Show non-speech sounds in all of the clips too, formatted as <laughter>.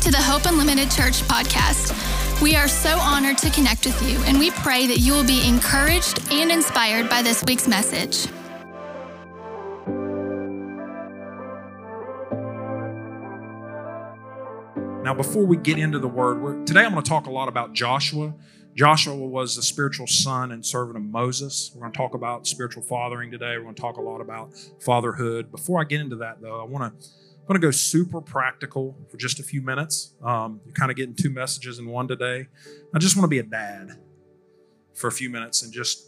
to the Hope Unlimited Church podcast. We are so honored to connect with you, and we pray that you will be encouraged and inspired by this week's message. Now, before we get into the word, today I'm going to talk a lot about Joshua. Joshua was the spiritual son and servant of Moses. We're going to talk about spiritual fathering today. We're going to talk a lot about fatherhood. Before I get into that, though, I want to I'm going to go super practical for just a few minutes. Um, you're kind of getting two messages in one today. I just want to be a dad for a few minutes and just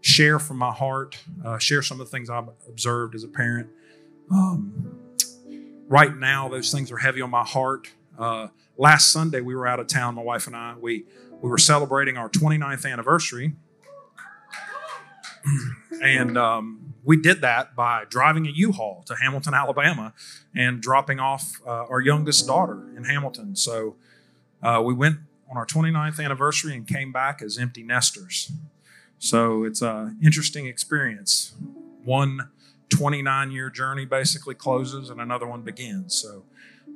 share from my heart, uh, share some of the things I've observed as a parent. Um, right now, those things are heavy on my heart. Uh, last Sunday, we were out of town, my wife and I. We, we were celebrating our 29th anniversary. <clears throat> and um, we did that by driving a U-Haul to Hamilton, Alabama, and dropping off uh, our youngest daughter in Hamilton. So uh, we went on our 29th anniversary and came back as empty nesters. So it's an interesting experience. One 29 year journey basically closes and another one begins. So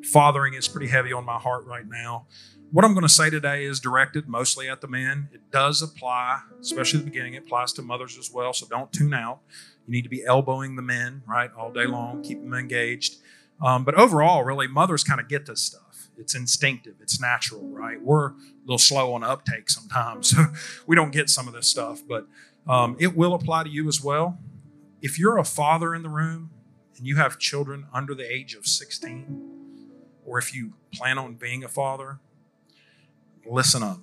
fathering is pretty heavy on my heart right now. What I'm going to say today is directed mostly at the men. It does apply, especially the beginning, it applies to mothers as well, so don't tune out. You need to be elbowing the men, right, all day long, keep them engaged. Um, but overall, really, mothers kind of get this stuff. It's instinctive, it's natural, right? We're a little slow on uptake sometimes, <laughs> so we don't get some of this stuff, but um, it will apply to you as well. If you're a father in the room and you have children under the age of 16, or if you plan on being a father, listen up.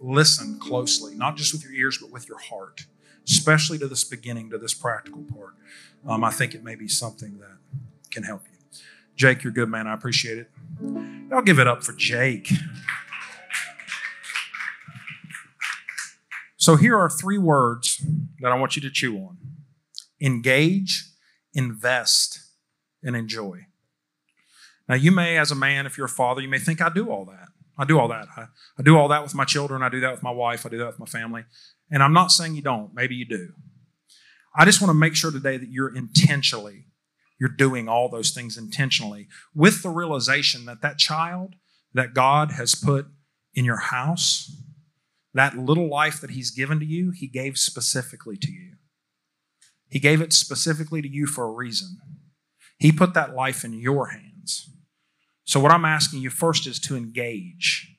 Listen closely, not just with your ears, but with your heart especially to this beginning, to this practical part. Um, I think it may be something that can help you. Jake, you're a good, man. I appreciate it. I'll give it up for Jake. So here are three words that I want you to chew on engage, invest, and enjoy. Now, you may, as a man, if you're a father, you may think, I do all that. I do all that. I, I do all that with my children. I do that with my wife. I do that with my family. And I'm not saying you don't, maybe you do. I just want to make sure today that you're intentionally, you're doing all those things intentionally with the realization that that child that God has put in your house, that little life that He's given to you, He gave specifically to you. He gave it specifically to you for a reason. He put that life in your hands. So, what I'm asking you first is to engage,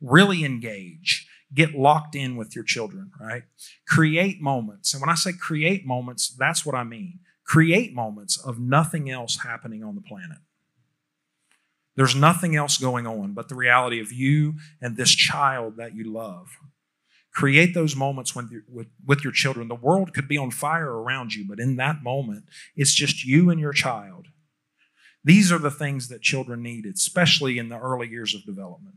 really engage get locked in with your children, right? Create moments. And when I say create moments, that's what I mean. Create moments of nothing else happening on the planet. There's nothing else going on but the reality of you and this child that you love. Create those moments when with, with your children. The world could be on fire around you, but in that moment, it's just you and your child. These are the things that children need, especially in the early years of development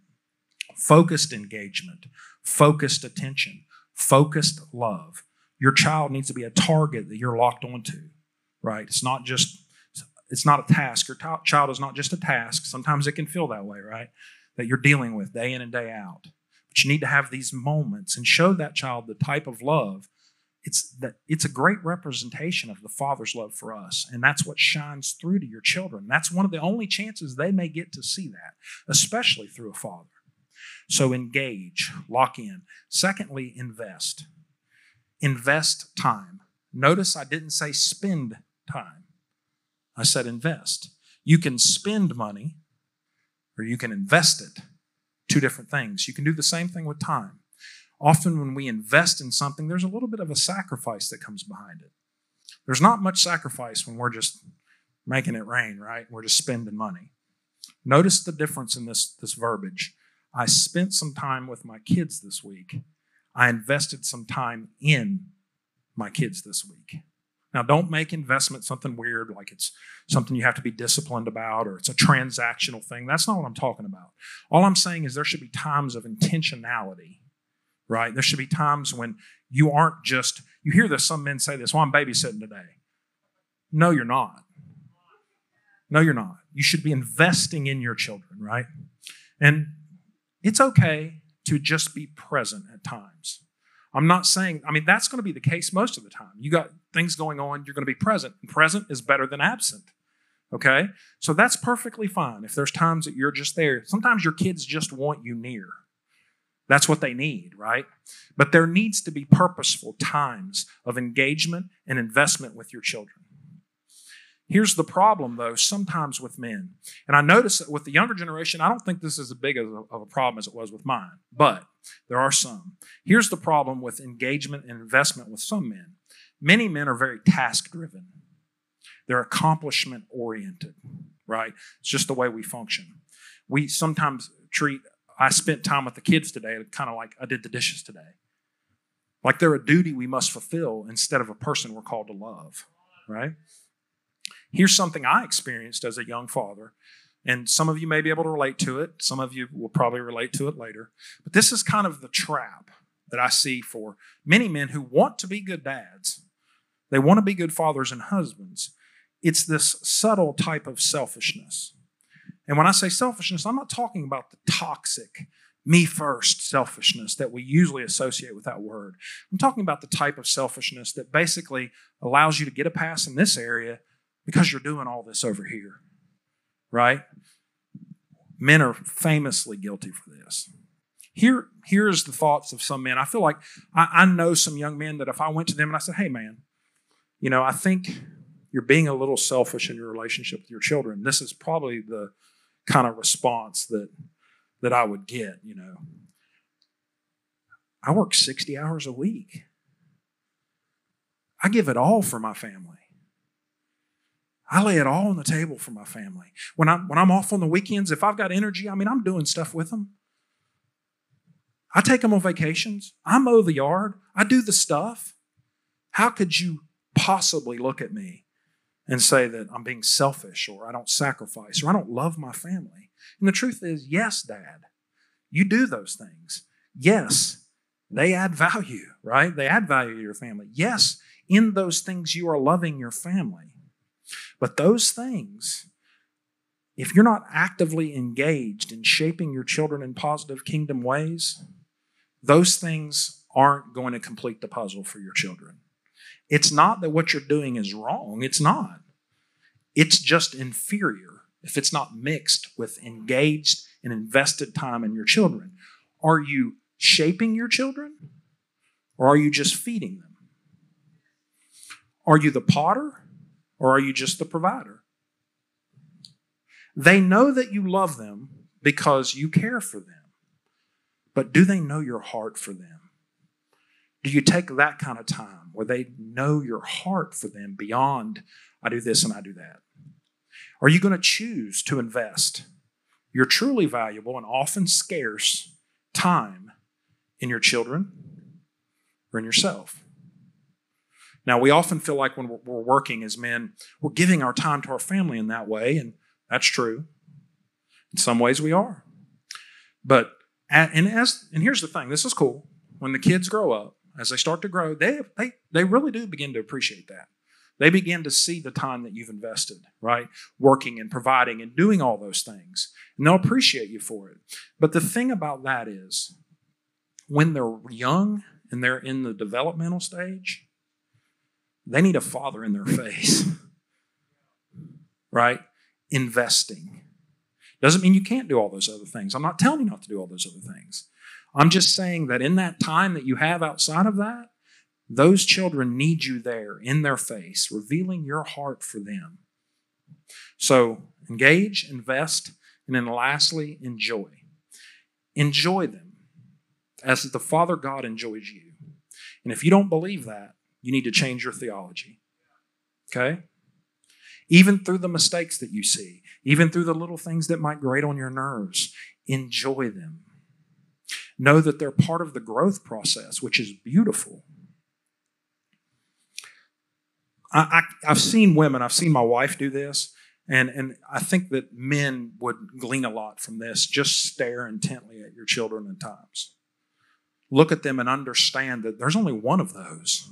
focused engagement, focused attention, focused love. Your child needs to be a target that you're locked onto, right? It's not just it's not a task. Your t- child is not just a task. Sometimes it can feel that way, right? That you're dealing with day in and day out. But you need to have these moments and show that child the type of love. It's that it's a great representation of the Father's love for us, and that's what shines through to your children. That's one of the only chances they may get to see that, especially through a father. So engage, lock in. Secondly, invest. Invest time. Notice I didn't say spend time, I said invest. You can spend money or you can invest it. Two different things. You can do the same thing with time. Often, when we invest in something, there's a little bit of a sacrifice that comes behind it. There's not much sacrifice when we're just making it rain, right? We're just spending money. Notice the difference in this, this verbiage. I spent some time with my kids this week. I invested some time in my kids this week. Now, don't make investment something weird, like it's something you have to be disciplined about or it's a transactional thing. That's not what I'm talking about. All I'm saying is there should be times of intentionality, right? There should be times when you aren't just, you hear this, some men say this, well, I'm babysitting today. No, you're not. No, you're not. You should be investing in your children, right? And it's okay to just be present at times. I'm not saying, I mean, that's going to be the case most of the time. You got things going on, you're going to be present. And present is better than absent, Okay? So that's perfectly fine if there's times that you're just there. Sometimes your kids just want you near. That's what they need, right? But there needs to be purposeful times of engagement and investment with your children. Here's the problem, though, sometimes with men. And I notice that with the younger generation, I don't think this is as big of a problem as it was with mine, but there are some. Here's the problem with engagement and investment with some men many men are very task driven, they're accomplishment oriented, right? It's just the way we function. We sometimes treat, I spent time with the kids today, kind of like I did the dishes today. Like they're a duty we must fulfill instead of a person we're called to love, right? Here's something I experienced as a young father, and some of you may be able to relate to it. Some of you will probably relate to it later. But this is kind of the trap that I see for many men who want to be good dads. They want to be good fathers and husbands. It's this subtle type of selfishness. And when I say selfishness, I'm not talking about the toxic, me first selfishness that we usually associate with that word. I'm talking about the type of selfishness that basically allows you to get a pass in this area because you're doing all this over here, right? Men are famously guilty for this. Here, here's the thoughts of some men. I feel like I, I know some young men that if I went to them and I said, hey, man, you know, I think you're being a little selfish in your relationship with your children. This is probably the kind of response that that I would get, you know. I work 60 hours a week. I give it all for my family. I lay it all on the table for my family. When I'm, when I'm off on the weekends, if I've got energy, I mean, I'm doing stuff with them. I take them on vacations. I mow the yard. I do the stuff. How could you possibly look at me and say that I'm being selfish or I don't sacrifice or I don't love my family? And the truth is, yes, Dad, you do those things. Yes, they add value, right? They add value to your family. Yes, in those things you are loving your family. But those things, if you're not actively engaged in shaping your children in positive kingdom ways, those things aren't going to complete the puzzle for your children. It's not that what you're doing is wrong, it's not. It's just inferior if it's not mixed with engaged and invested time in your children. Are you shaping your children or are you just feeding them? Are you the potter or are you just the provider? They know that you love them because you care for them. But do they know your heart for them? Do you take that kind of time where they know your heart for them beyond, I do this and I do that? Are you going to choose to invest your truly valuable and often scarce time in your children or in yourself? Now, we often feel like when we're working as men, we're giving our time to our family in that way, and that's true. In some ways, we are. But, and as, and here's the thing this is cool. When the kids grow up, as they start to grow, they, they, they really do begin to appreciate that. They begin to see the time that you've invested, right? Working and providing and doing all those things. And they'll appreciate you for it. But the thing about that is, when they're young and they're in the developmental stage, they need a father in their face, right? Investing. Doesn't mean you can't do all those other things. I'm not telling you not to do all those other things. I'm just saying that in that time that you have outside of that, those children need you there in their face, revealing your heart for them. So engage, invest, and then lastly, enjoy. Enjoy them as the Father God enjoys you. And if you don't believe that, you need to change your theology. Okay? Even through the mistakes that you see, even through the little things that might grate on your nerves, enjoy them. Know that they're part of the growth process, which is beautiful. I, have seen women, I've seen my wife do this, and, and I think that men would glean a lot from this. Just stare intently at your children at times. Look at them and understand that there's only one of those.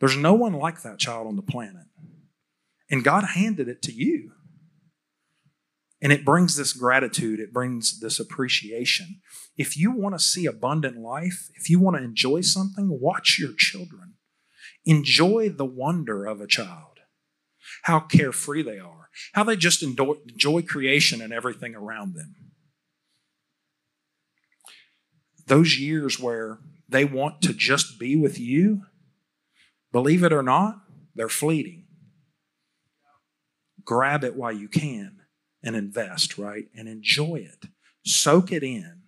There's no one like that child on the planet. And God handed it to you. And it brings this gratitude, it brings this appreciation. If you want to see abundant life, if you want to enjoy something, watch your children. Enjoy the wonder of a child. how carefree they are, how they just enjoy, creation and everything around them. Those years where they want to just be with you, believe it or not, they're fleeting. Grab it while you can and invest, right? And enjoy it. Soak it in.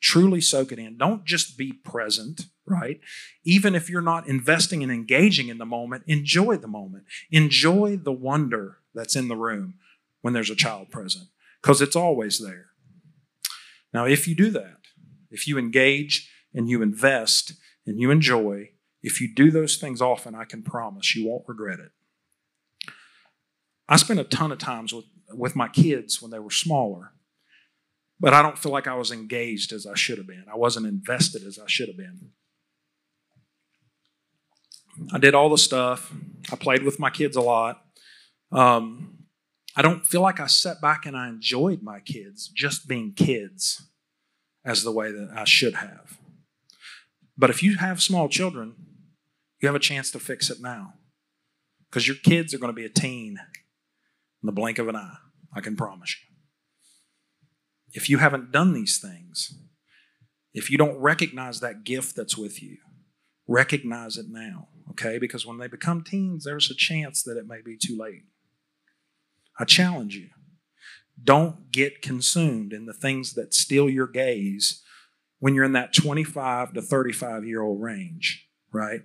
Truly soak it in. Don't just be present, right? Even if you're not investing and engaging in the moment, enjoy the moment. Enjoy the wonder that's in the room when there's a child present, because it's always there. Now, if you do that, if you engage and you invest and you enjoy, if you do those things often, I can promise you won't regret it. I spent a ton of times with, with my kids when they were smaller but I don't feel like I was engaged as I should have been. I wasn't invested as I should have been. I did all the stuff. I played with my kids a lot. Um, I don't feel like I sat back and I enjoyed my kids just being kids as the way that I should have. But if you have small children, you have a chance to fix it now because your kids are going to be a teen in the blink of an eye. I can promise you if you haven't done these things, if you don't recognize that gift that's with you, recognize it now, okay? Because when they become teens, there's a chance that it may be too late. I challenge you don't get consumed in the things that steal your gaze when you're in that 25 to 35 year old range, right?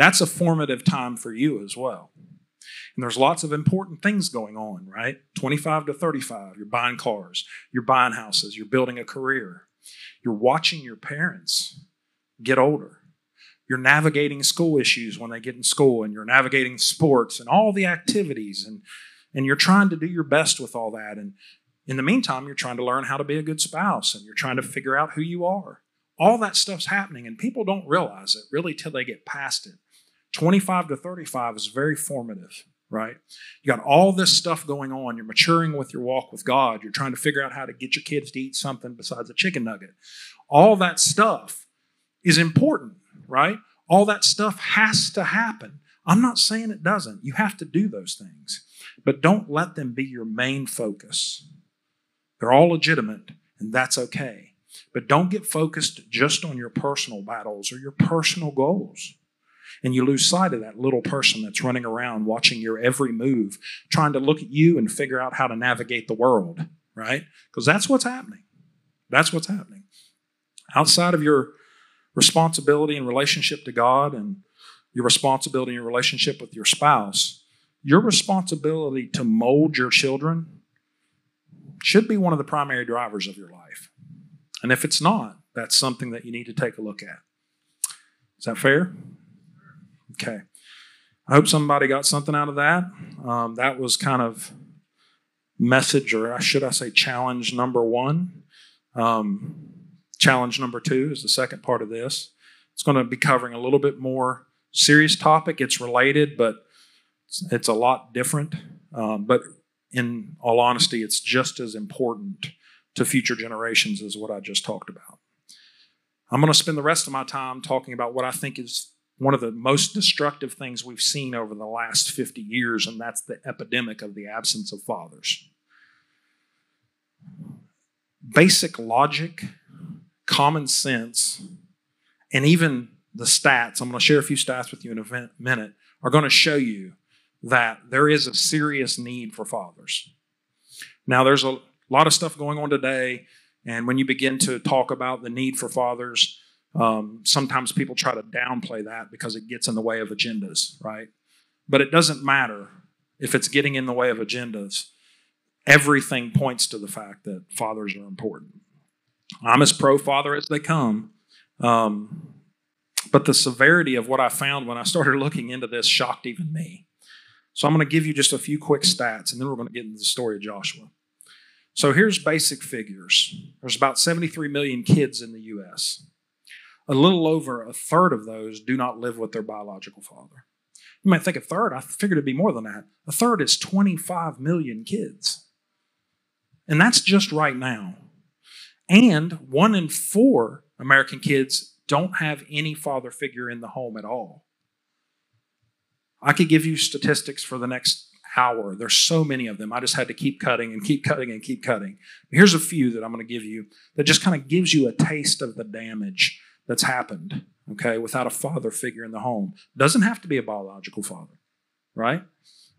That's a formative time for you as well. And there's lots of important things going on, right? 25 to 35, you're buying cars, you're buying houses, you're building a career, you're watching your parents get older. You're navigating school issues when they get in school, and you're navigating sports and all the activities, and, and you're trying to do your best with all that. And in the meantime, you're trying to learn how to be a good spouse, and you're trying to figure out who you are. All that stuff's happening, and people don't realize it really till they get past it. 25 to 35 is very formative right? You got all this stuff going on. You're maturing with your walk with God. You're trying to figure out how to get your kids to eat something besides a chicken nugget. All that stuff is important, right? All that stuff has to happen. I'm not saying it doesn't. You have to do those things, but don't let them be your main focus. They're all legitimate, and that's okay. But don't get focused just on your personal battles or your personal goals. And you lose sight of that little person that's running around watching your every move, trying to look at you and figure out how to navigate the world, right? Because that's what's happening. That's what's happening. Outside of your responsibility and relationship to God and your responsibility and relationship with your spouse, your responsibility to mold your children should be one of the primary drivers of your life. And if it's not, that's something that you need to take a look at. Is that fair? Okay. I hope somebody got something out of that. Um, that was kind of message, or should I say, challenge number one. Um, challenge number two is the second part of this. It's going to be covering a little bit more serious topic. It's related, but it's, a lot different. Um, but in all honesty, it's just as important to future generations as what I just talked about. I'm going to spend the rest of my time talking about what I think is one of the most destructive things we've seen over the last 50 years, and that's the epidemic of the absence of fathers. Basic logic, common sense, and even the stats, I'm going to share a few stats with you in a minute, are going to show you that there is a serious need for fathers. Now, there's a lot of stuff going on today, and when you begin to talk about the need for fathers, um, sometimes people try to downplay that because it gets in the way of agendas, right? But it doesn't matter if it's getting in the way of agendas. Everything points to the fact that fathers are important. I'm as pro father as they come. Um, but the severity of what I found when I started looking into this shocked even me. So I'm going to give you just a few quick stats and then we're going to get into the story of Joshua. So here's basic figures there's about 73 million kids in the U.S a little over a third of those do not live with their biological father. You might think a third, I figured it'd be more than that. A third is 25 million kids. And that's just right now. And one in four American kids don't have any father figure in the home at all. I could give you statistics for the next hour. There's so many of them. I just had to keep cutting and keep cutting and keep cutting. Here's a few that I'm going to give you that just kind of gives you a taste of the damage that's happened, okay, without a father figure in the home. Doesn't have to be a biological father, right?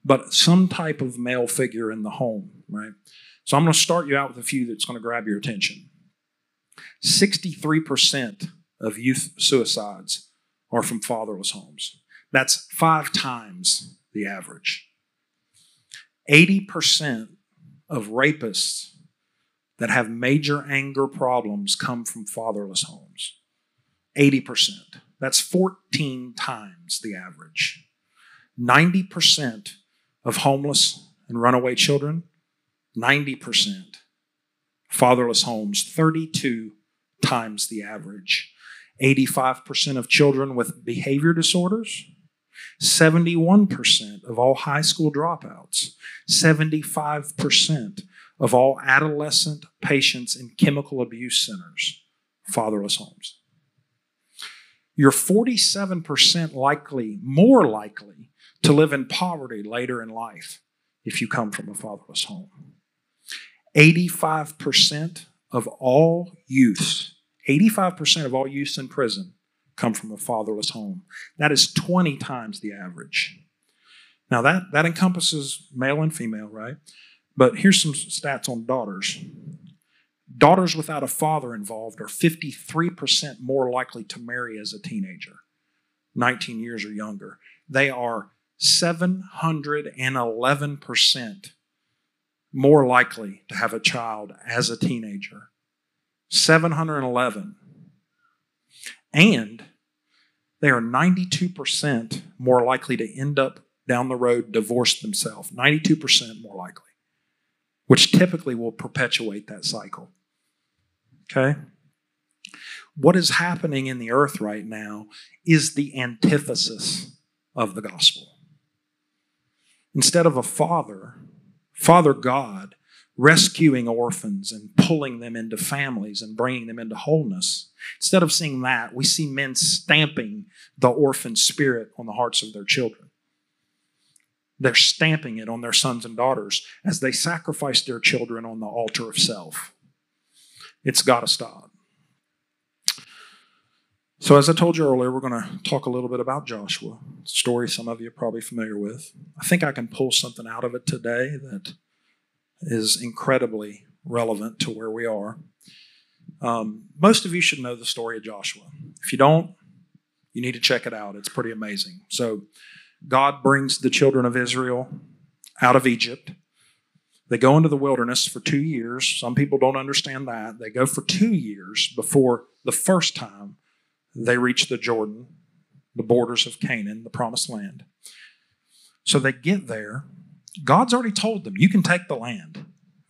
But some type of male figure in the home, right? So I'm going to start you out with a few that's going to grab your attention. 63% of youth suicides are from fatherless homes. That's five times the average. 80% of rapists that have major anger problems come from fatherless homes. 80%. That's 14 times the average. 90% of homeless and runaway children, 90%. Fatherless homes, 32 times the average. 85% of children with behavior disorders, 71% of all high school dropouts, 75% of all adolescent patients in chemical abuse centers, fatherless homes. You're 47% likely, more likely, to live in poverty later in life if you come from a fatherless home. 85% of all youths, 85% of all youths in prison come from a fatherless home. That is 20 times the average. Now, that, that encompasses male and female, right? But here's some stats on daughters. Daughters without a father involved are 53% more likely to marry as a teenager, 19 years or younger. They are 711% more likely to have a child as a teenager. 711. And they are 92% more likely to end up down the road divorced themselves. 92% more likely, which typically will perpetuate that cycle. Okay? What is happening in the earth right now is the antithesis of the gospel. Instead of a father, Father God rescuing orphans and pulling them into families and bringing them into wholeness. Instead of seeing that, we see men stamping the orphan spirit on the hearts of their children. They're stamping it on their sons and daughters as they sacrifice their children on the altar of self. It's got to stop. So, as I told you earlier, we're going to talk a little bit about Joshua, story some of you are probably familiar with. I think I can pull something out of it today that is incredibly relevant to where we are. Um, most of you should know the story of Joshua. If you don't, you need to check it out. It's pretty amazing. So, God brings the children of Israel out of Egypt. They go into the wilderness for two years. Some people don't understand that. They go for two years before the first time they reach the Jordan, the borders of Canaan, the promised land. So they get there, God's already told them, you can take the land.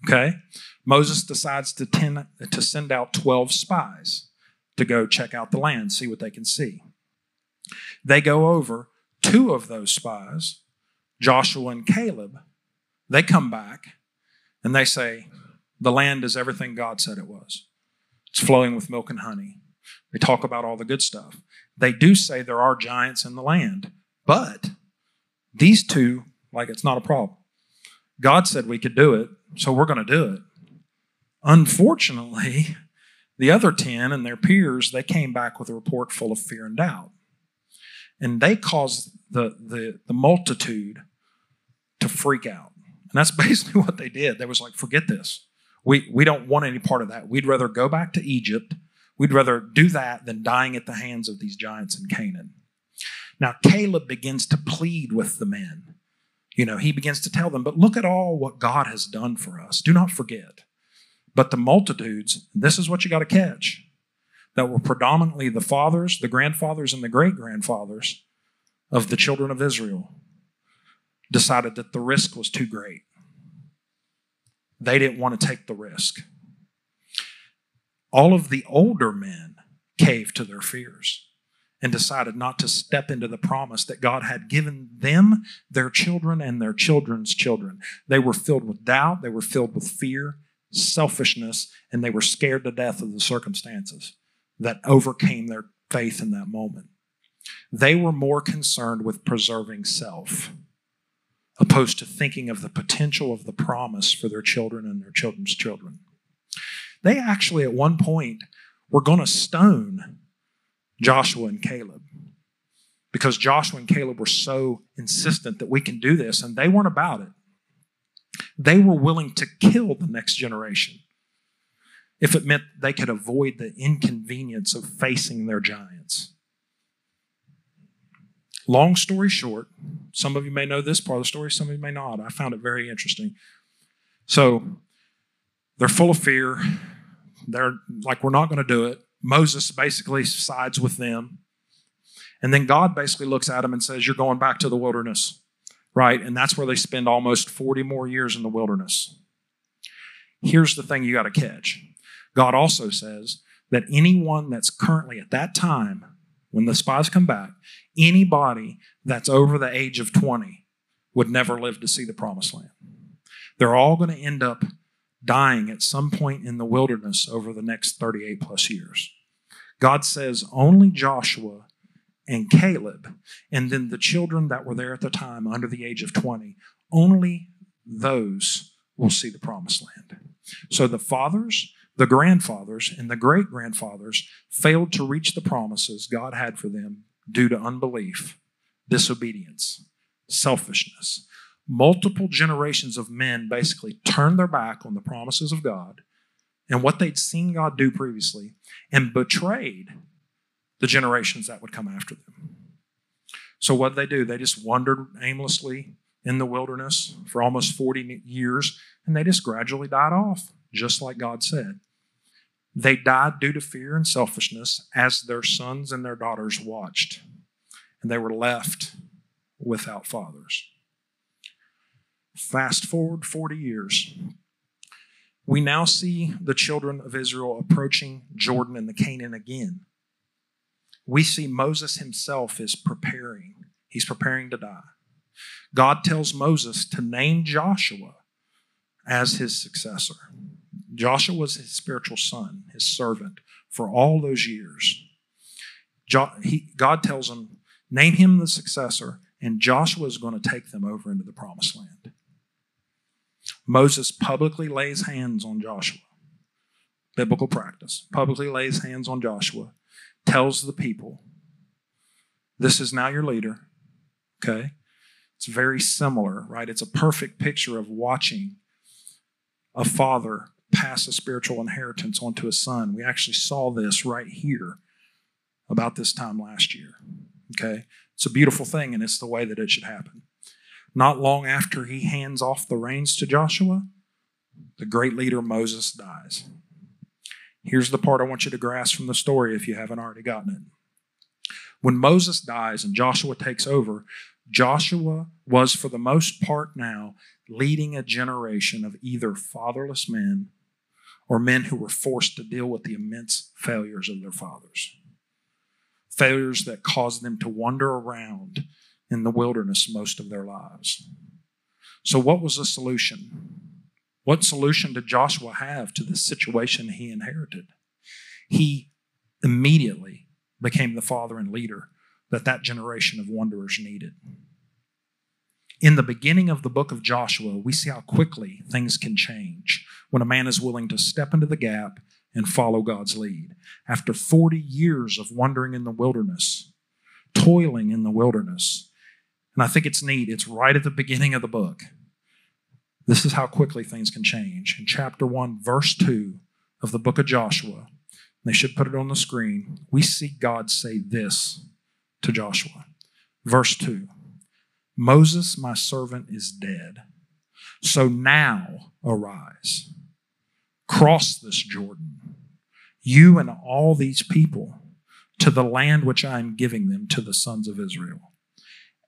Okay? Moses decides to, ten, to send out 12 spies to go check out the land, see what they can see. They go over, two of those spies, Joshua and Caleb, they come back and they say, The land is everything God said it was. It's flowing with milk and honey. They talk about all the good stuff. They do say there are giants in the land, but these two like it's not a problem. God said we could do it, so we're going to do it. Unfortunately, the other 10 and their peers, they came back with a report full of fear and doubt. And they caused the, the, the multitude to freak out. And that's <laughs> basically what they did. They was like, forget this. We, we don't want any part of that. We'd rather go back to Egypt. We'd rather do that than dying at the hands of these giants in Canaan. Now, Caleb begins to plead with the men you know, he begins to tell them, but look at all what God has done for us. Do not forget. But the multitudes, this is what you got to catch, that were predominantly the fathers, the grandfathers, and the great grandfathers of the children of Israel, decided that the risk was too great. They didn't want to take the risk. All of the older men caved to their fears and decided not to step into the promise that God had given them, their children, and their children's children. They were filled with doubt, they were filled with fear, selfishness, and they were scared to death of the circumstances that overcame their faith in that moment. They were more concerned with preserving self opposed to thinking of the potential of the promise for their children and their children's children. They actually, at one point, were going to stone Joshua and Caleb because Joshua and Caleb were so insistent that we can do this, and they weren't about it. They were willing to kill the next generation if it meant they could avoid the inconvenience of facing their giants. Long story short, some of you may know this part of the story, some of you may not. I found it very interesting. So they're full of fear. They're like, we're not going to do it. Moses basically sides with them. And then God basically looks at them and says, You're going back to the wilderness, right? And that's where they spend almost 40 more years in the wilderness. Here's the thing you got to catch God also says that anyone that's currently at that time, when the spies come back, anybody that's over the age of 20 would never live to see the promised land. They're all going to end up dying at some point in the wilderness over the next 38 plus years. God says only Joshua and Caleb, and then the children that were there at the time under the age of 20, only those will see the promised land. So the fathers, the grandfathers, and the great grandfathers failed to reach the promises God had for them due to unbelief, disobedience, selfishness. Multiple generations of men basically turned their back on the promises of God and what they'd seen God do previously and betrayed the generations that would come after them. So, what did they do? They just wandered aimlessly in the wilderness for almost 40 years and they just gradually died off, just like God said. They died due to fear and selfishness as their sons and their daughters watched, and they were left without fathers. Fast forward 40 years. We now see the children of Israel approaching Jordan and the Canaan again. We see Moses himself is preparing. He's preparing to die. God tells Moses to name Joshua as his successor. Joshua was his spiritual son, his servant, for all those years. God tells him, name him the successor, and Joshua is going to take them over into the promised land. Moses publicly lays hands on Joshua. Biblical practice. Publicly lays hands on Joshua, tells the people, This is now your leader. Okay? It's very similar, right? It's a perfect picture of watching a father pass a spiritual inheritance onto a son. We actually saw this right here about this time last year. Okay? It's a beautiful thing, and it's the way that it should happen. Not long after he hands off the reins to Joshua, the great leader Moses dies. Here's the part I want you to grasp from the story if you haven't already gotten it. When Moses dies and Joshua takes over, Joshua was, for the most part now, leading a generation of either fatherless men or men who were forced to deal with the immense failures of their fathers. Failures that caused them to wander around in the wilderness most of their lives. So, what was the solution? What solution did Joshua have to the situation he inherited? He immediately became the father and leader that that generation of wanderers needed. In the beginning of the book of Joshua, we see how quickly things can change when a man is willing to step into the gap and follow God's lead. After 40 years of wandering in the wilderness, toiling in the wilderness, and I think it's neat. It's right at the beginning of the book. This is how quickly things can change. In chapter 1, verse 2 of the book of Joshua, they should put it on the screen. We see God say this to Joshua. Verse 2 Moses, my servant, is dead. So now arise, cross this Jordan, you and all these people, to the land which I am giving them to the sons of Israel.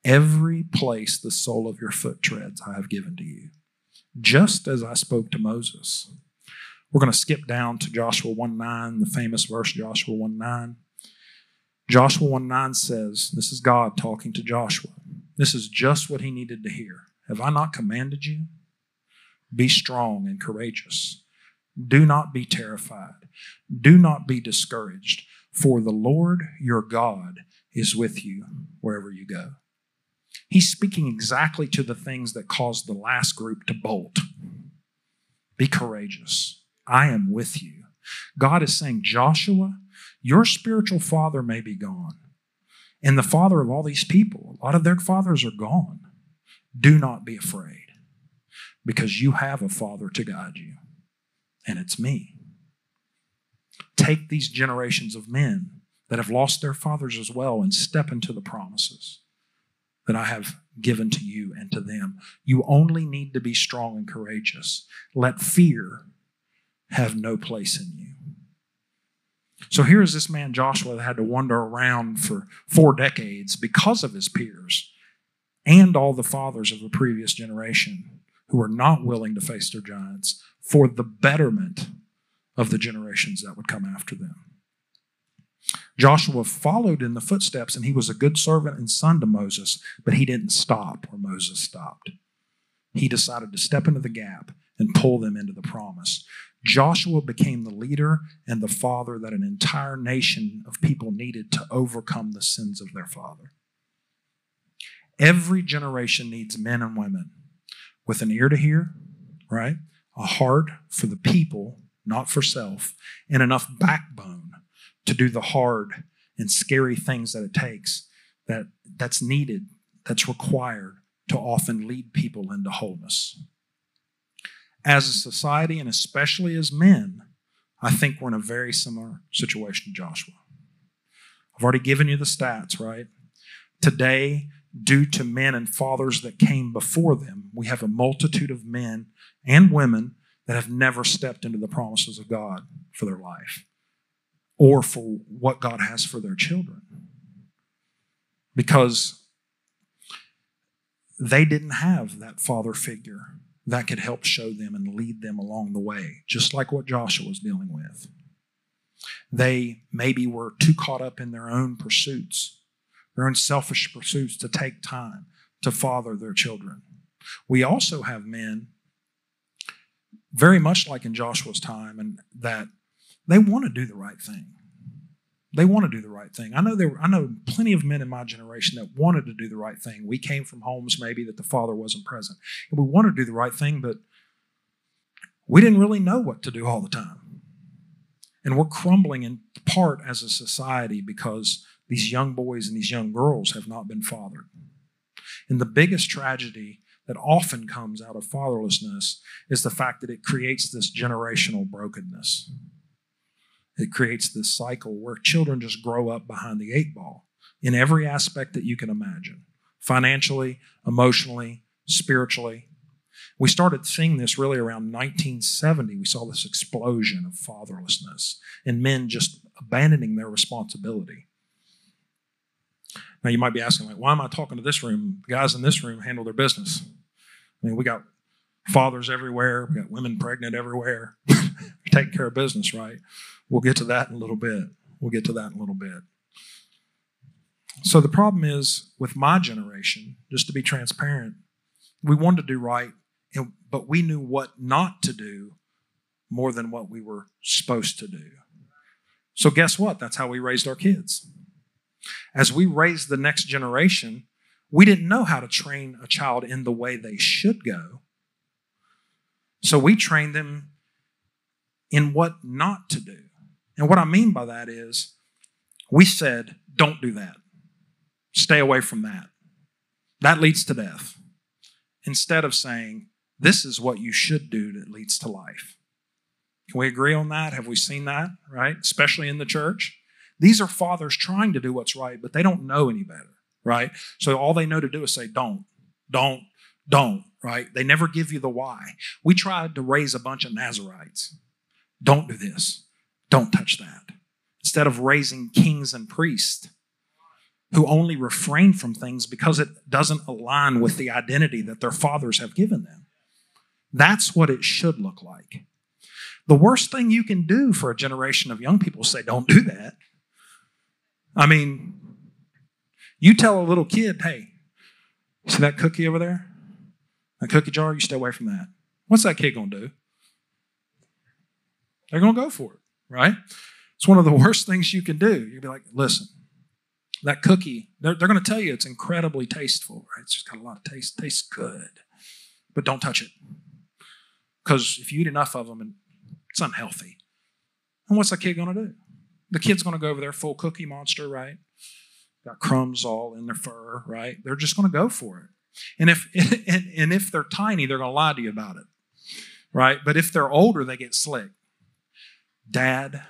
Every place the sole of your foot treads, I have given to you, just as I spoke to Moses. We're going to skip down to Joshua 1 9, the famous verse, Joshua 1 9. Joshua 1 9 says, This is God talking to Joshua. This is just what he needed to hear. Have I not commanded you? Be strong and courageous. Do not be terrified. Do not be discouraged, for the Lord your God is with you wherever you go. He's speaking exactly to the things that caused the last group to bolt. Be courageous. I am with you. God is saying, Joshua, your spiritual father may be gone. And the father of all these people, a lot of their fathers are gone. Do not be afraid because you have a father to guide you, and it's me. Take these generations of men that have lost their fathers as well and step into the promises that I have given to you and to them. You only need to be strong and courageous. Let fear have no place in you. So here is this man, Joshua, that had to wander around for four decades because of his peers and all the fathers of the previous generation who were not willing to face their giants for the betterment of the generations that would come after them. Joshua followed in the footsteps and he was a good servant and son to Moses, but he didn't stop where Moses stopped. He decided to step into the gap and pull them into the promise. Joshua became the leader and the father that an entire nation of people needed to overcome the sins of their father. Every generation needs men and women with an ear to hear, right? A heart for the people, not for self, and enough backbone to do the hard and scary things that it takes that that's needed, that's required to often lead people into wholeness as a society and especially as men, I think we're in a very similar situation to Joshua. I've already given you the stats, right? Today, due to men and fathers that came before them, we have a multitude of men and women that have never stepped into the promises of God for their life or for what God has for their children. Because they didn't have that father figure that could help show them and lead them along the way, just like what Joshua was dealing with. They maybe were too caught up in their own pursuits, their own selfish pursuits to take time to father their children. We also have men, very much like in Joshua's time, and that they want to do the right thing. They want to do the right thing. I know there. Were, I know plenty of men in my generation that wanted to do the right thing. We came from homes maybe that the father wasn't present, and we wanted to do the right thing, but we didn't really know what to do all the time. And we're crumbling in part as a society because these young boys and these young girls have not been fathered. And the biggest tragedy that often comes out of fatherlessness is the fact that it creates this generational brokenness. It creates this cycle where children just grow up behind the eight ball in every aspect that you can imagine financially, emotionally, spiritually. We started seeing this really around 1970. We saw this explosion of fatherlessness and men just abandoning their responsibility. Now, you might be asking, like, why am I talking to this room? The guys in this room handle their business. I mean, we got fathers everywhere, we got women pregnant everywhere. <laughs> taking care of business, right? We'll get to that in a little bit. We'll get to that in a little bit. So the problem is with my generation, just to be transparent, we wanted to do right, but we knew what not to do more than what we were supposed to do. So guess what? That's how we raised our kids. As we raised the next generation, we didn't know how to train a child in the way they should go. So we trained them in what not to do. And what I mean by that is, we said, don't do that. Stay away from that. That leads to death. Instead of saying, this is what you should do that leads to life. Can we agree on that? Have we seen that, right? Especially in the church? These are fathers trying to do what's right, but they don't know any better, right? So all they know to do is say, don't, don't, don't, right? They never give you the why. We tried to raise a bunch of Nazarites. Don't do this. Don't touch that. Instead of raising kings and priests who only refrain from things because it doesn't align with the identity that their fathers have given them. That's what it should look like. The worst thing you can do for a generation of young people say, don't do that. I mean, you tell a little kid, hey, see that cookie over there? That cookie jar, you stay away from that. What's that kid gonna do? They're gonna go for it right? It's one of the worst things you can do. You'd be like, listen, that cookie, they're, they're going to tell you it's incredibly tasteful, right? It's just got a lot of taste, tastes good, but don't touch it. Because if you eat enough of them, it's unhealthy. And what's the kid going to do? The kid's going to go over there full cookie monster, right? Got crumbs all in their fur, right? They're just going to go for it. And if <laughs> and, and if they're tiny, they're going to lie to you about it, right? But if they're older, they get slick. Dad,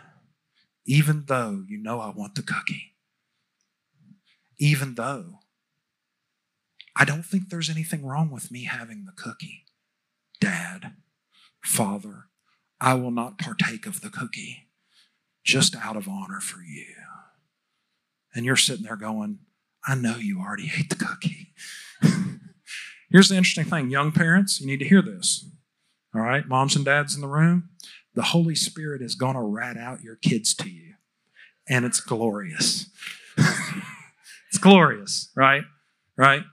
even though you know I want the cookie, even though I don't think there's anything wrong with me having the cookie, Dad, Father, I will not partake of the cookie just out of honor for you. And you're sitting there going, I know you already ate the cookie. <laughs> Here's the interesting thing young parents, you need to hear this. All right, moms and dads in the room, the Holy Spirit is going to rat out your kids to you. And it's glorious. <laughs> it's glorious, right? Right?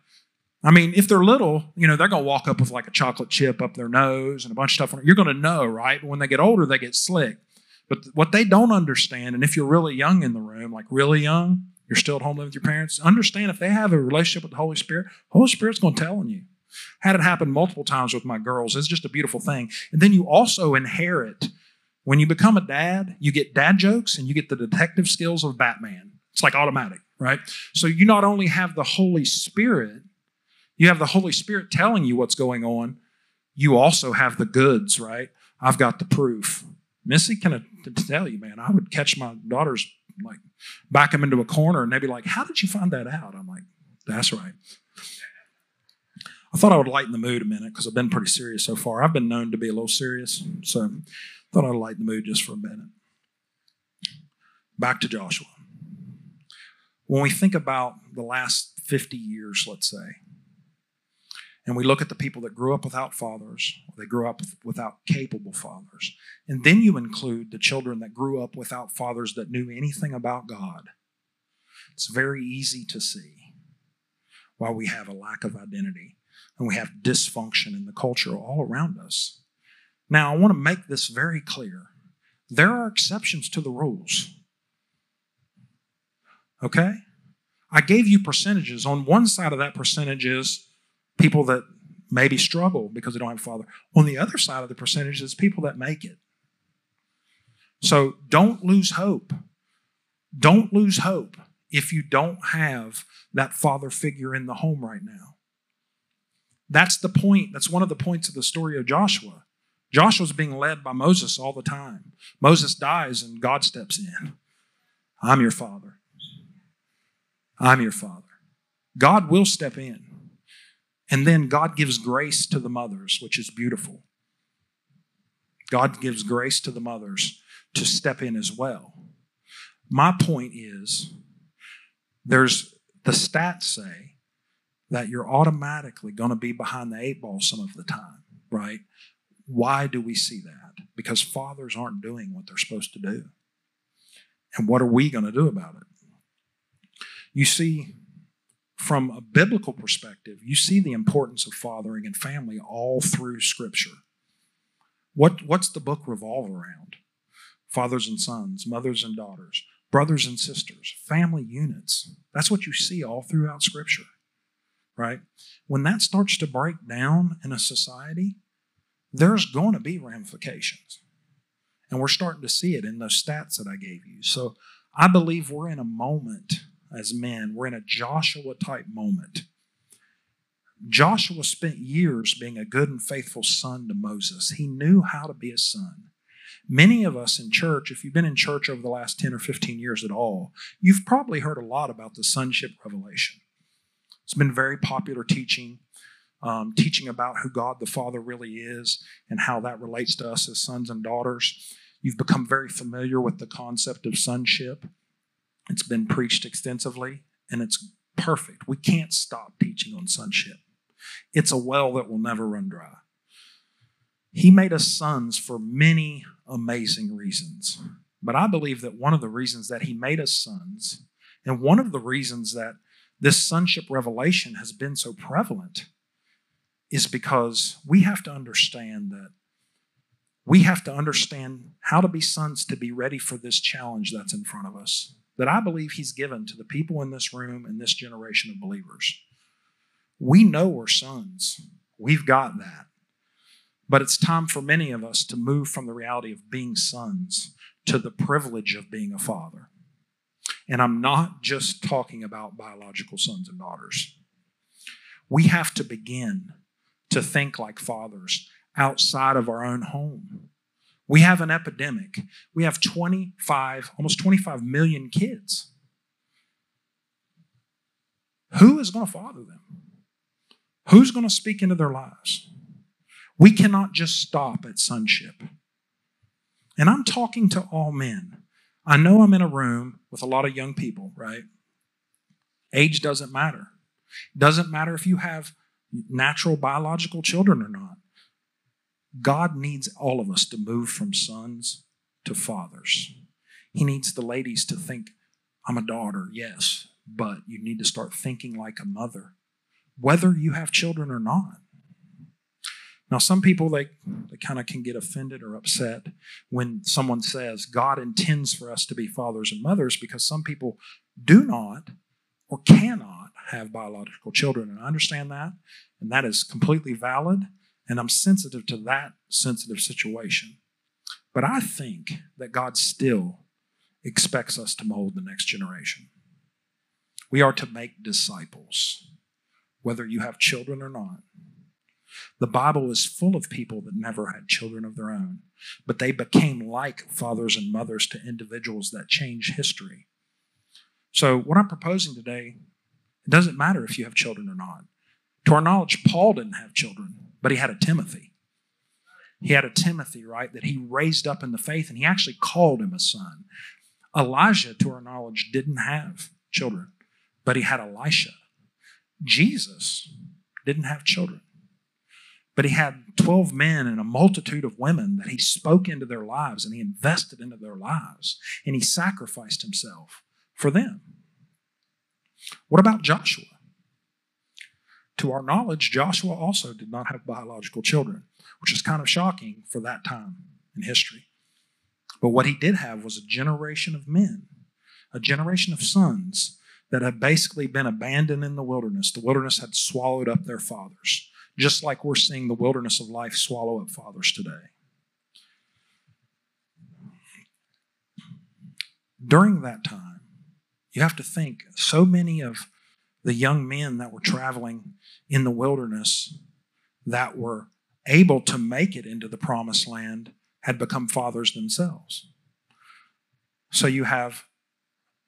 I mean, if they're little, you know, they're going to walk up with like a chocolate chip up their nose and a bunch of stuff. You're going to know, right? But when they get older, they get slick. But what they don't understand, and if you're really young in the room, like really young, you're still at home living with your parents, understand if they have a relationship with the Holy Spirit, Holy Spirit's going to tell on you. Had it happen multiple times with my girls. It's just a beautiful thing. And then you also inherit, when you become a dad, you get dad jokes and you get the detective skills of Batman. It's like automatic, right? So you not only have the Holy Spirit, you have the Holy Spirit telling you what's going on, you also have the goods, right? I've got the proof. Missy can tell you, man, I would catch my daughters like back them into a corner and they'd be like, How did you find that out? I'm like, That's right. I thought I would lighten the mood a minute because I've been pretty serious so far. I've been known to be a little serious, so I thought I'd lighten the mood just for a minute. Back to Joshua. When we think about the last 50 years, let's say, and we look at the people that grew up without fathers, they grew up without capable fathers, and then you include the children that grew up without fathers that knew anything about God, it's very easy to see why we have a lack of identity and we have dysfunction in the culture all around us. Now, I want to make this very clear. There are exceptions to the rules. Okay? I gave you percentages. On one side of that percentage is people that maybe struggle because they don't have a father. On the other side of the percentage is people that make it. So don't lose hope. Don't lose hope if you don't have that father figure in the home right now. That's the point. That's one of the points of the story of Joshua. Joshua's being led by Moses all the time. Moses dies and God steps in. I'm your father. I'm your father. God will step in. And then God gives grace to the mothers, which is beautiful. God gives grace to the mothers to step in as well. My point is there's the stats say that you're automatically going to be behind the eight ball some of the time, right? Why do we see that? Because fathers aren't doing what they're supposed to do. And what are we going to do about it? You see, from a biblical perspective, you see the importance of fathering and family all through Scripture. What, what's the book revolve around? Fathers and sons, mothers and daughters, brothers and sisters, family units. That's what you see all throughout Scripture right? When that starts to break down in a society, there's going to be ramifications. And we're starting to see it in those stats that I gave you. So I believe we're in a moment as men, we're in a Joshua type moment. Joshua spent years being a good and faithful son to Moses. He knew how to be a son. Many of us in church, if you've been in church over the last 10 or 15 years at all, you've probably heard a lot about the sonship revelation. It's been very popular teaching, um, teaching about who God the Father really is and how that relates to us as sons and daughters. You've become very familiar with the concept of sonship. It's been preached extensively, and it's perfect. We can't stop teaching on sonship. It's a well that will never run dry. He made us sons for many amazing reasons. But I believe that one of the reasons that He made us sons, and one of the reasons that this sonship revelation has been so prevalent is because we have to understand that we have to understand how to be sons to be ready for this challenge that's in front of us that I believe He's given to the people in this room and this generation of believers. We know we're sons, we've got that. But it's time for many of us to move from the reality of being sons to the privilege of being a father. And I'm not just talking about biological sons and daughters. We have to begin to think like fathers outside of our own home. We have an epidemic. We have 25, almost 25 million kids. Who is going to father them? Who's going to speak into their lives? We cannot just stop at sonship. And I'm talking to all men. I know I'm in a room with a lot of young people, right? Age doesn't matter. Doesn't matter if you have natural biological children or not. God needs all of us to move from sons to fathers. He needs the ladies to think, I'm a daughter, yes, but you need to start thinking like a mother, whether you have children or not. Now, some people they, they kind of can get offended or upset when someone says God intends for us to be fathers and mothers because some people do not or cannot have biological children. And I understand that, and that is completely valid. And I'm sensitive to that sensitive situation. But I think that God still expects us to mold the next generation. We are to make disciples, whether you have children or not. The Bible is full of people that never had children of their own, but they became like fathers and mothers to individuals that change history. So, what I'm proposing today, it doesn't matter if you have children or not. To our knowledge, Paul didn't have children but he had a Timothy. He had a Timothy, right, that he raised up in the faith, and he actually called him a son. Elijah, to our knowledge, didn't have children, but he had Elisha. Jesus didn't have children, but he had 12 men and a multitude of women that he spoke into their lives and he invested into their lives and he sacrificed himself for them. What about Joshua? To our knowledge, Joshua also did not have biological children, which is kind of shocking for that time in history. But what he did have was a generation of men, a generation of sons that had basically been abandoned in the wilderness. The wilderness had swallowed up their fathers, just like we're seeing the wilderness of life swallow up fathers today. During that time, you have to think so many of the young men that were traveling in the wilderness that were able to make it into the promised land had become fathers themselves. So you have,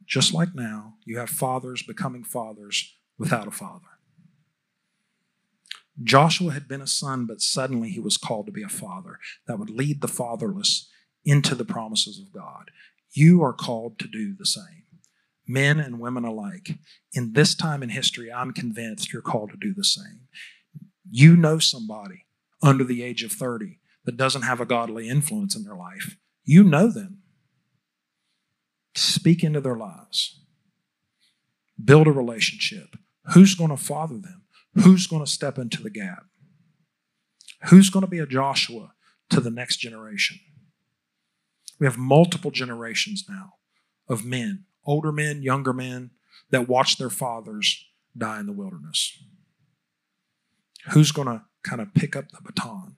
just like now, you have fathers becoming fathers without a father. Joshua had been a son, but suddenly he was called to be a father that would lead the fatherless into the promises of God. You are called to do the same men and women alike. In this time in history, I'm convinced you're called to do the same. You know somebody under the age of 30 that doesn't have a godly influence in their life. You know them. Speak into their lives. Build a relationship. Who's going to father them? Who's going to step into the gap? Who's going to be a Joshua to the next generation? We have multiple generations now of men older men, younger men that watched their fathers die in the wilderness. Who's going to kind of pick up the baton?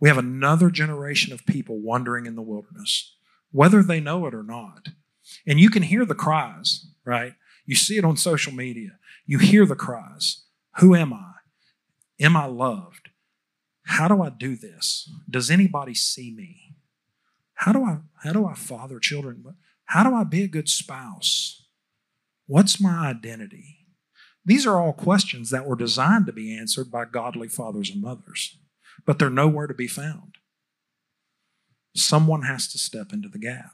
We have another generation of people wandering in the wilderness, whether they know it or not. And you can hear the cries, right? You see it on social media. You hear the cries Who am I? Am I loved? How do I do this? Does anybody see me? How do I how do I father children? How do I be a good spouse? What's my identity? These are all questions that were designed to be answered by godly fathers and mothers, but they're nowhere to be found. Someone has to step into the gap.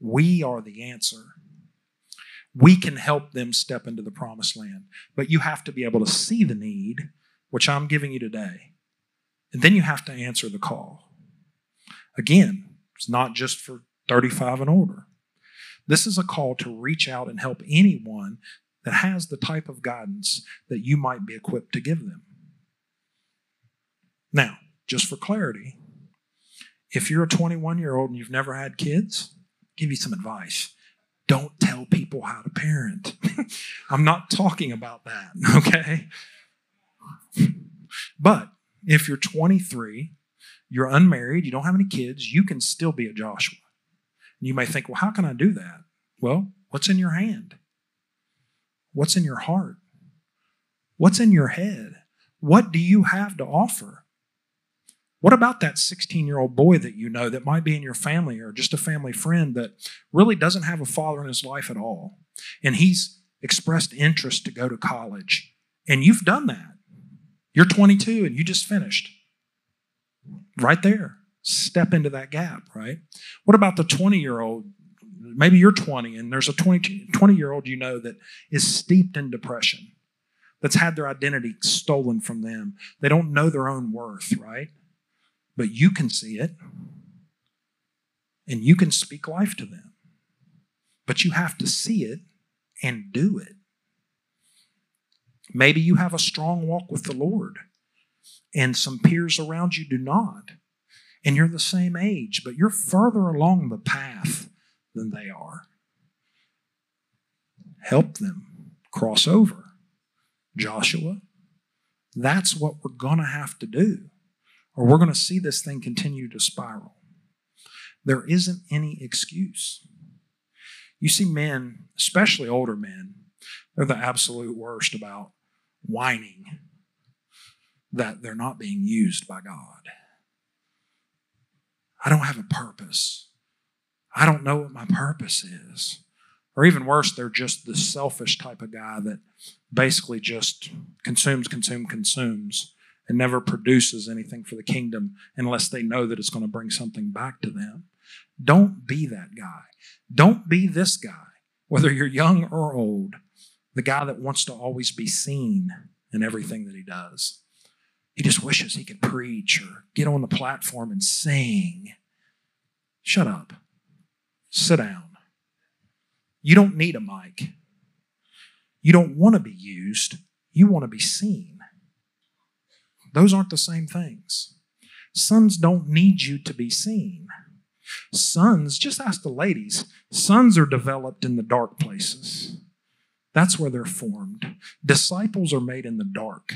We are the answer. We can help them step into the promised land, but you have to be able to see the need, which I'm giving you today. And then you have to answer the call. Again, it's not just for 35 and older. This is a call to reach out and help anyone that has the type of guidance that you might be equipped to give them. Now, just for clarity, if you're a 21 year old and you've never had kids, I'll give you some advice. Don't tell people how to parent. <laughs> I'm not talking about that, <laughs> okay? But if you're 23, you're unmarried, you don't have any kids, you can still be a Joshua. You may think, well, how can I do that? Well, what's in your hand? What's in your heart? What's in your head? What do you have to offer? What about that 16 year old boy that you know that might be in your family or just a family friend that really doesn't have a father in his life at all? And he's expressed interest to go to college. And you've done that. You're 22 and you just finished. Right there. Step into that gap, right? What about the 20 year old? Maybe you're 20 and there's a 20, 20 year old you know that is steeped in depression, that's had their identity stolen from them. They don't know their own worth, right? But you can see it and you can speak life to them. But you have to see it and do it. Maybe you have a strong walk with the Lord and some peers around you do not. And you're the same age, but you're further along the path than they are. Help them cross over. Joshua, that's what we're going to have to do, or we're going to see this thing continue to spiral. There isn't any excuse. You see men, especially older men, they're the absolute worst about whining that they're not being used by God. I don't have a purpose. I don't know what my purpose is. Or even worse, they're just the selfish type of guy that basically just consumes, consumes, consumes, and never produces anything for the kingdom unless they know that it's going to bring something back to them. Don't be that guy. Don't be this guy, whether you're young or old, the guy that wants to always be seen in everything that he does. He just wishes he could preach or get on the platform and sing. Shut up. Sit down. You don't need a mic. You don't want to be used. You want to be seen. Those aren't the same things. Sons don't need you to be seen. Sons, just ask the ladies, sons are developed in the dark places. That's where they're formed. Disciples are made in the dark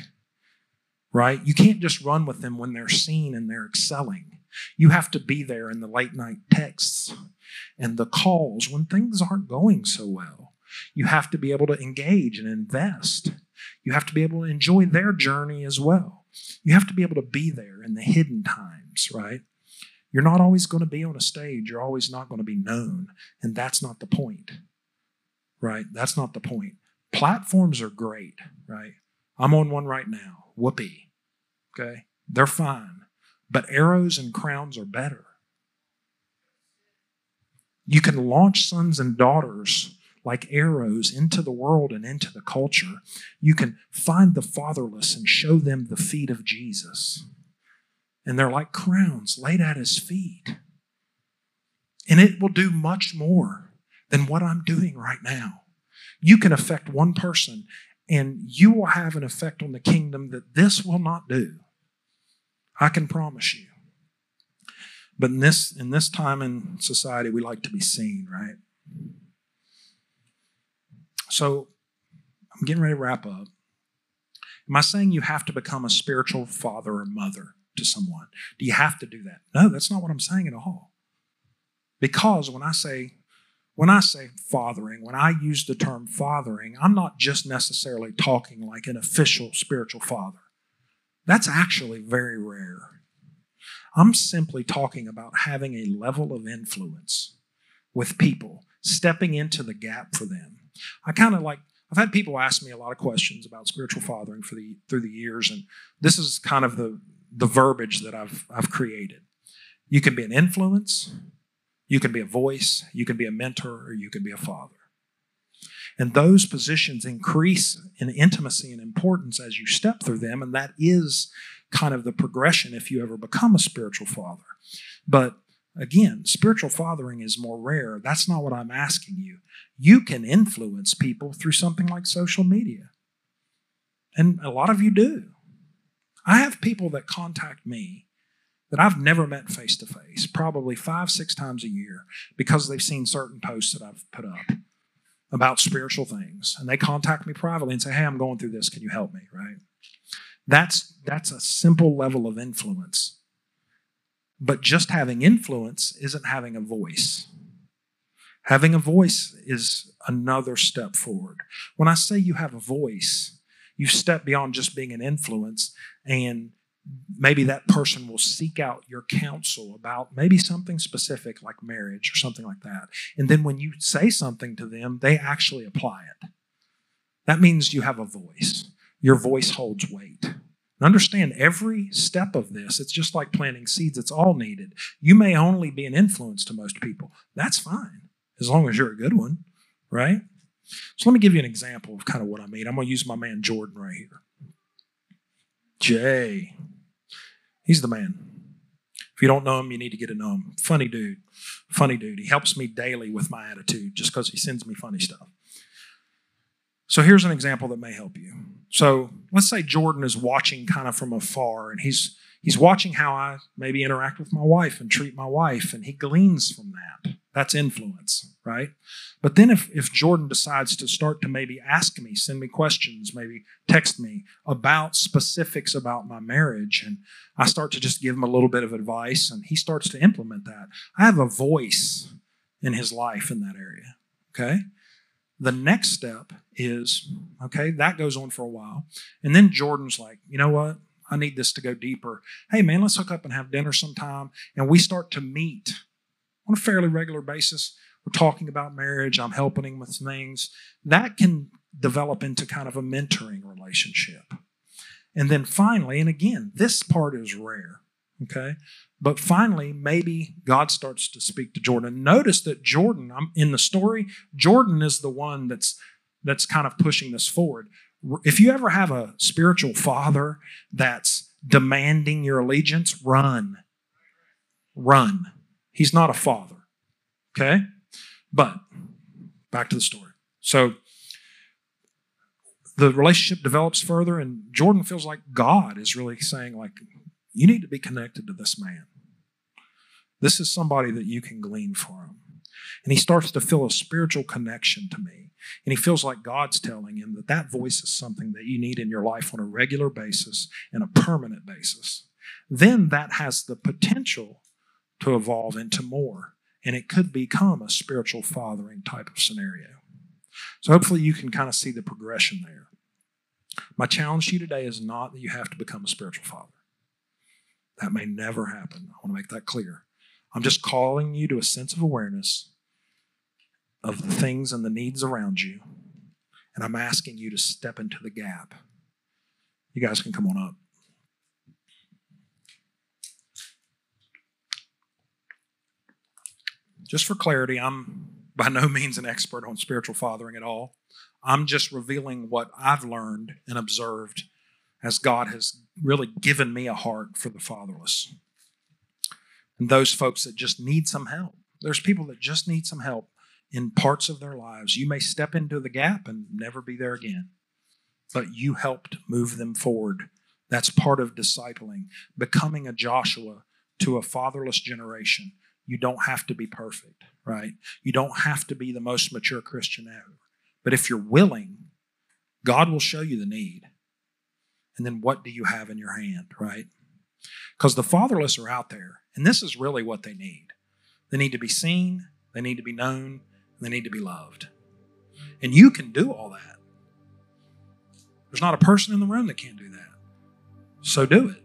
right? You can't just run with them when they're seen and they're excelling. You have to be there in the late night texts and the calls when things aren't going so well. You have to be able to engage and invest. You have to be able to enjoy their journey as well. You have to be able to be there in the hidden times, right? You're not always going to be on a stage. You're always not going to be known. And that's not the point, right? That's not the point. Platforms are great, right? I'm on one right now. Whoopee. Okay? They're fine. But arrows and crowns are better. You can launch sons and daughters like arrows into the world and into the culture. You can find the fatherless and show them the feet of Jesus. And they're like crowns laid at his feet. And it will do much more than what I'm doing right now. You can affect one person, and you will have an effect on the kingdom that this will not do. I can promise you. But in this in this time in society, we like to be seen, right? So I'm getting ready to wrap up. Am I saying you have to become a spiritual father or mother to someone? Do you have to do that? No, that's not what I'm saying at all. Because when I say when I say fathering, when I use the term fathering, I'm not just necessarily talking like an official spiritual father. That's actually very rare. I'm simply talking about having a level of influence with people, stepping into the gap for them. I kind of like, I've had people ask me a lot of questions about spiritual fathering for the, through the years, and this is kind of the, the verbiage that I've, I've created. You can be an influence, you can be a voice, you can be a mentor, or you can be a father. And those positions increase in intimacy and importance as you step through them. And that is kind of the progression if you ever become a spiritual father. But again, spiritual fathering is more rare. That's not what I'm asking you. You can influence people through something like social media. And a lot of you do. I have people that contact me that I've never met face to face, probably five, six times a year, because they've seen certain posts that I've put up about spiritual things. And they contact me privately and say, Hey, I'm going through this. Can you help me? Right? That's that's a simple level of influence. But just having influence isn't having a voice. Having a voice is another step forward. When I say you have a voice, you step beyond just being an influence and maybe that person will seek out your counsel about maybe something specific like marriage or something like that. And then when you say something to them, they actually apply it. That means you have a voice. Your voice holds weight. Understand every step of this, it's just like planting seeds, it's all needed. You may only be an influence to most people. That's fine, as long as you're a good one, right? So let me give you an example of kind of what I mean. I'm going to use my man Jordan right here. Jay, he's the man. If you don't know him, you need to get to know him. Funny dude. Funny dude. He helps me daily with my attitude just because he sends me funny stuff. So here's an example that may help you. So let's say Jordan is watching kind of from afar and he's he's watching how I maybe interact with my wife and treat my wife, and he gleans from that. That's influence, right? But then if, if Jordan decides to start to maybe ask me, send me questions, maybe text me about specifics about my marriage, and I start to just give him a little bit of advice, and he starts to implement that, I have a voice in his life in that area, okay? The next step is, okay, that goes on for a while. And then Jordan's like, you know what? I need this to go deeper. Hey, man, let's hook up and have dinner sometime. And we start to meet on a fairly regular basis. We're talking about marriage. I'm helping him with things. That can develop into kind of a mentoring relationship. And then finally, and again, this part is rare, okay? But finally, maybe God starts to speak to Jordan. Notice that Jordan, I'm in the story, Jordan is the one that's that's kind of pushing this forward. If you ever have a spiritual father that's demanding your allegiance, run. Run. He's not a father. Okay? But back to the story. So the relationship develops further, and Jordan feels like God is really saying, like, you need to be connected to this man. This is somebody that you can glean from. And he starts to feel a spiritual connection to me. And he feels like God's telling him that that voice is something that you need in your life on a regular basis and a permanent basis. Then that has the potential to evolve into more. And it could become a spiritual fathering type of scenario. So hopefully you can kind of see the progression there. My challenge to you today is not that you have to become a spiritual father. That may never happen. I want to make that clear. I'm just calling you to a sense of awareness of the things and the needs around you. And I'm asking you to step into the gap. You guys can come on up. Just for clarity, I'm by no means an expert on spiritual fathering at all. I'm just revealing what I've learned and observed as God has really given me a heart for the fatherless and those folks that just need some help. There's people that just need some help in parts of their lives. You may step into the gap and never be there again, but you helped move them forward. That's part of discipling, becoming a Joshua to a fatherless generation. You don't have to be perfect, right? You don't have to be the most mature Christian ever. But if you're willing, God will show you the need. And then what do you have in your hand, right? Because the fatherless are out there, and this is really what they need. They need to be seen, they need to be known, they need to be loved. And you can do all that. There's not a person in the room that can't do that. So do it.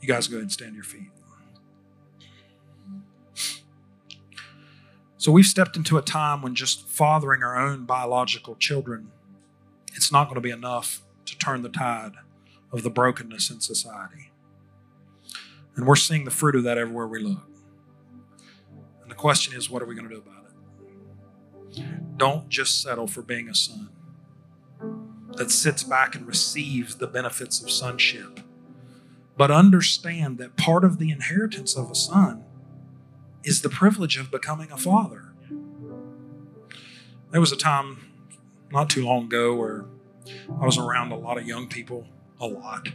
You guys go ahead and stand your feet. So we've stepped into a time when just fathering our own biological children, it's not going to be enough to turn the tide of the brokenness in society. And we're seeing the fruit of that everywhere we look. And the question is, what are we going to do about it? Don't just settle for being a son that sits back and receives the benefits of sonship, but understand that part of the inheritance of a son is the privilege of becoming a father. There was a time not too long ago where I was around a lot of young people, a lot.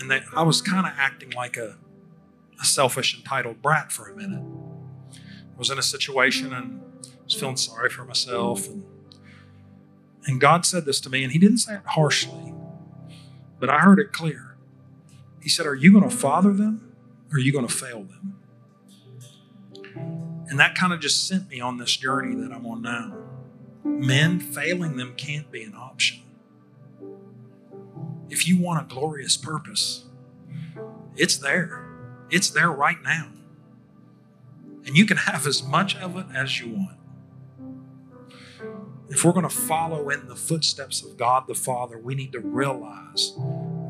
and they, I was kind of acting like a, a selfish, entitled brat for a minute. I was in a situation and was feeling sorry for myself, and and God said this to me, and He didn't say it harshly, but I heard it clear. He said, "Are you going to father them, or are you going to fail them?" And that kind of just sent me on this journey that I'm on now. Men failing them can't be an option. If you want a glorious purpose, it's there. It's there right now. And you can have as much of it as you want. If we're going to follow in the footsteps of God the Father, we need to realize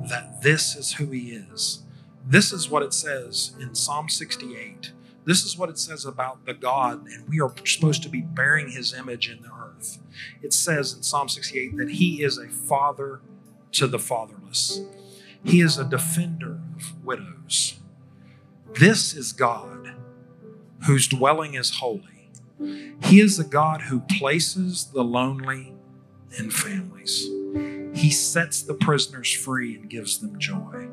that this is who He is. This is what it says in Psalm 68. This is what it says about the God, and we are supposed to be bearing His image in the earth. It says in Psalm 68 that He is a father to the fatherless, He is a defender of widows. This is God whose dwelling is holy. He is a God who places the lonely in families. He sets the prisoners free and gives them joy.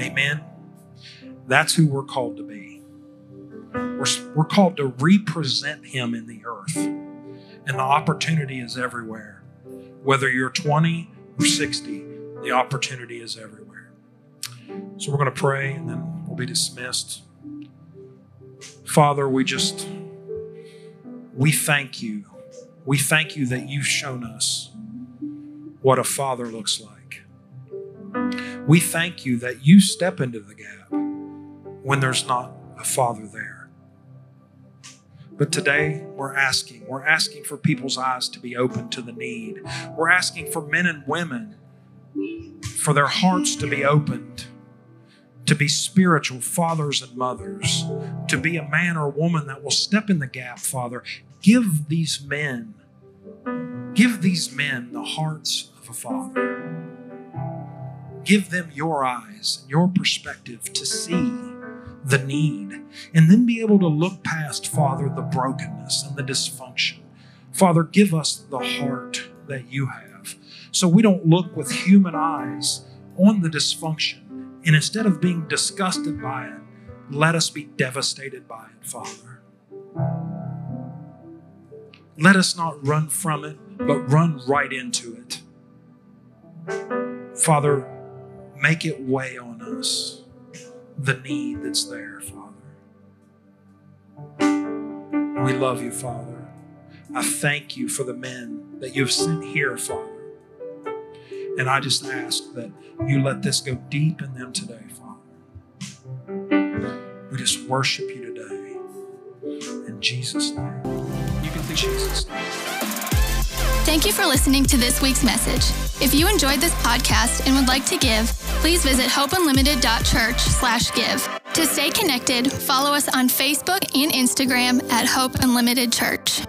Amen. That's who we're called to be. We're, we're called to represent Him in the earth. And the opportunity is everywhere. Whether you're 20 or 60, the opportunity is everywhere. So we're going to pray and then we'll be dismissed. Father, we just, we thank you. We thank you that you've shown us what a father looks like. We thank you that you step into the gap when there's not a father there. But today we're asking, we're asking for people's eyes to be open to the need. We're asking for men and women for their hearts to be opened, to be spiritual fathers and mothers, to be a man or woman that will step in the gap, Father. Give these men, give these men the hearts of a father. Give them your eyes and your perspective to see the need and then be able to look past, Father, the brokenness and the dysfunction. Father, give us the heart that you have so we don't look with human eyes on the dysfunction. And instead of being disgusted by it, let us be devastated by it, Father. Let us not run from it, but run right into it. Father, make it weigh on us the need that's there, Father. We love you, Father. I thank you for the men that you've sent here, Father. And I just ask that you let this go deep in them today, Father. We just worship you today. In Jesus' name. You can think Jesus' name. Thank you for listening to this week's message. If you enjoyed this podcast and would like to give, please visit hopeunlimited.church slash give. To stay connected, follow us on Facebook and Instagram at Hope Unlimited Church.